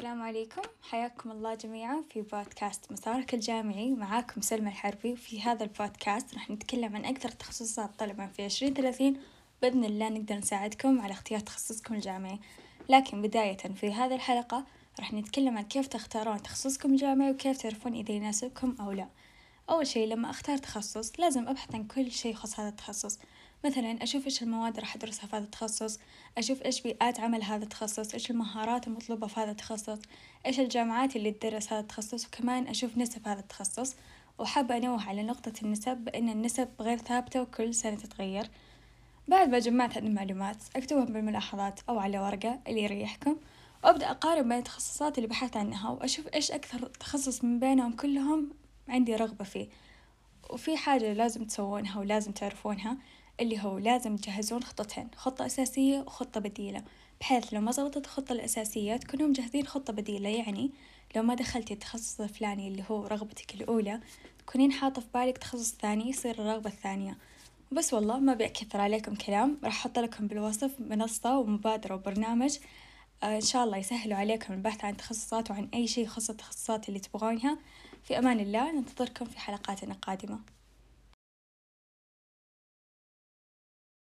السلام عليكم. حياكم الله جميعا في بودكاست مسارك الجامعي. معاكم سلمى الحربي. وفي هذا البودكاست راح نتكلم عن أكثر تخصصات طلبا في عشرين ثلاثين. بإذن الله نقدر نساعدكم على اختيار تخصصكم الجامعي. لكن بداية في هذه الحلقة راح نتكلم عن كيف تختارون تخصصكم الجامعي وكيف تعرفون إذا يناسبكم أو لا. أول شي لما أختار تخصص لازم أبحث عن كل شي يخص هذا التخصص. مثلا أشوف إيش المواد راح أدرسها في هذا التخصص أشوف إيش بيئات عمل هذا التخصص إيش المهارات المطلوبة في هذا التخصص إيش الجامعات اللي تدرس هذا التخصص وكمان أشوف نسب هذا التخصص. وحابة أنوه على نقطة النسب بأن النسب غير ثابتة وكل سنة تتغير. بعد ما جمعت هذه المعلومات أكتبهم بالملاحظات أو على ورقة اللي يريحكم وأبدأ أقارن بين التخصصات اللي بحثت عنها وأشوف إيش أكثر تخصص من بينهم كلهم عندي رغبة فيه. وفي حاجة لازم تسوونها ولازم تعرفونها اللي هو لازم تجهزون خطتين خطة أساسية وخطة بديلة. بحيث لو ما زبطت الخطة الأساسية تكونوا مجهزين خطة بديلة يعني لو ما دخلتي التخصص الفلاني اللي هو رغبتك الأولى تكونين حاطة في بالك تخصص ثاني يصير الرغبة الثانية. بس والله ما بأكثر عليكم كلام راح أحط لكم بالوصف منصة ومبادرة وبرنامج. آه إن شاء الله يسهلوا عليكم البحث عن تخصصات وعن أي شيء يخص التخصصات اللي تبغونها. في أمان الله. ننتظركم في حلقاتنا القادمة.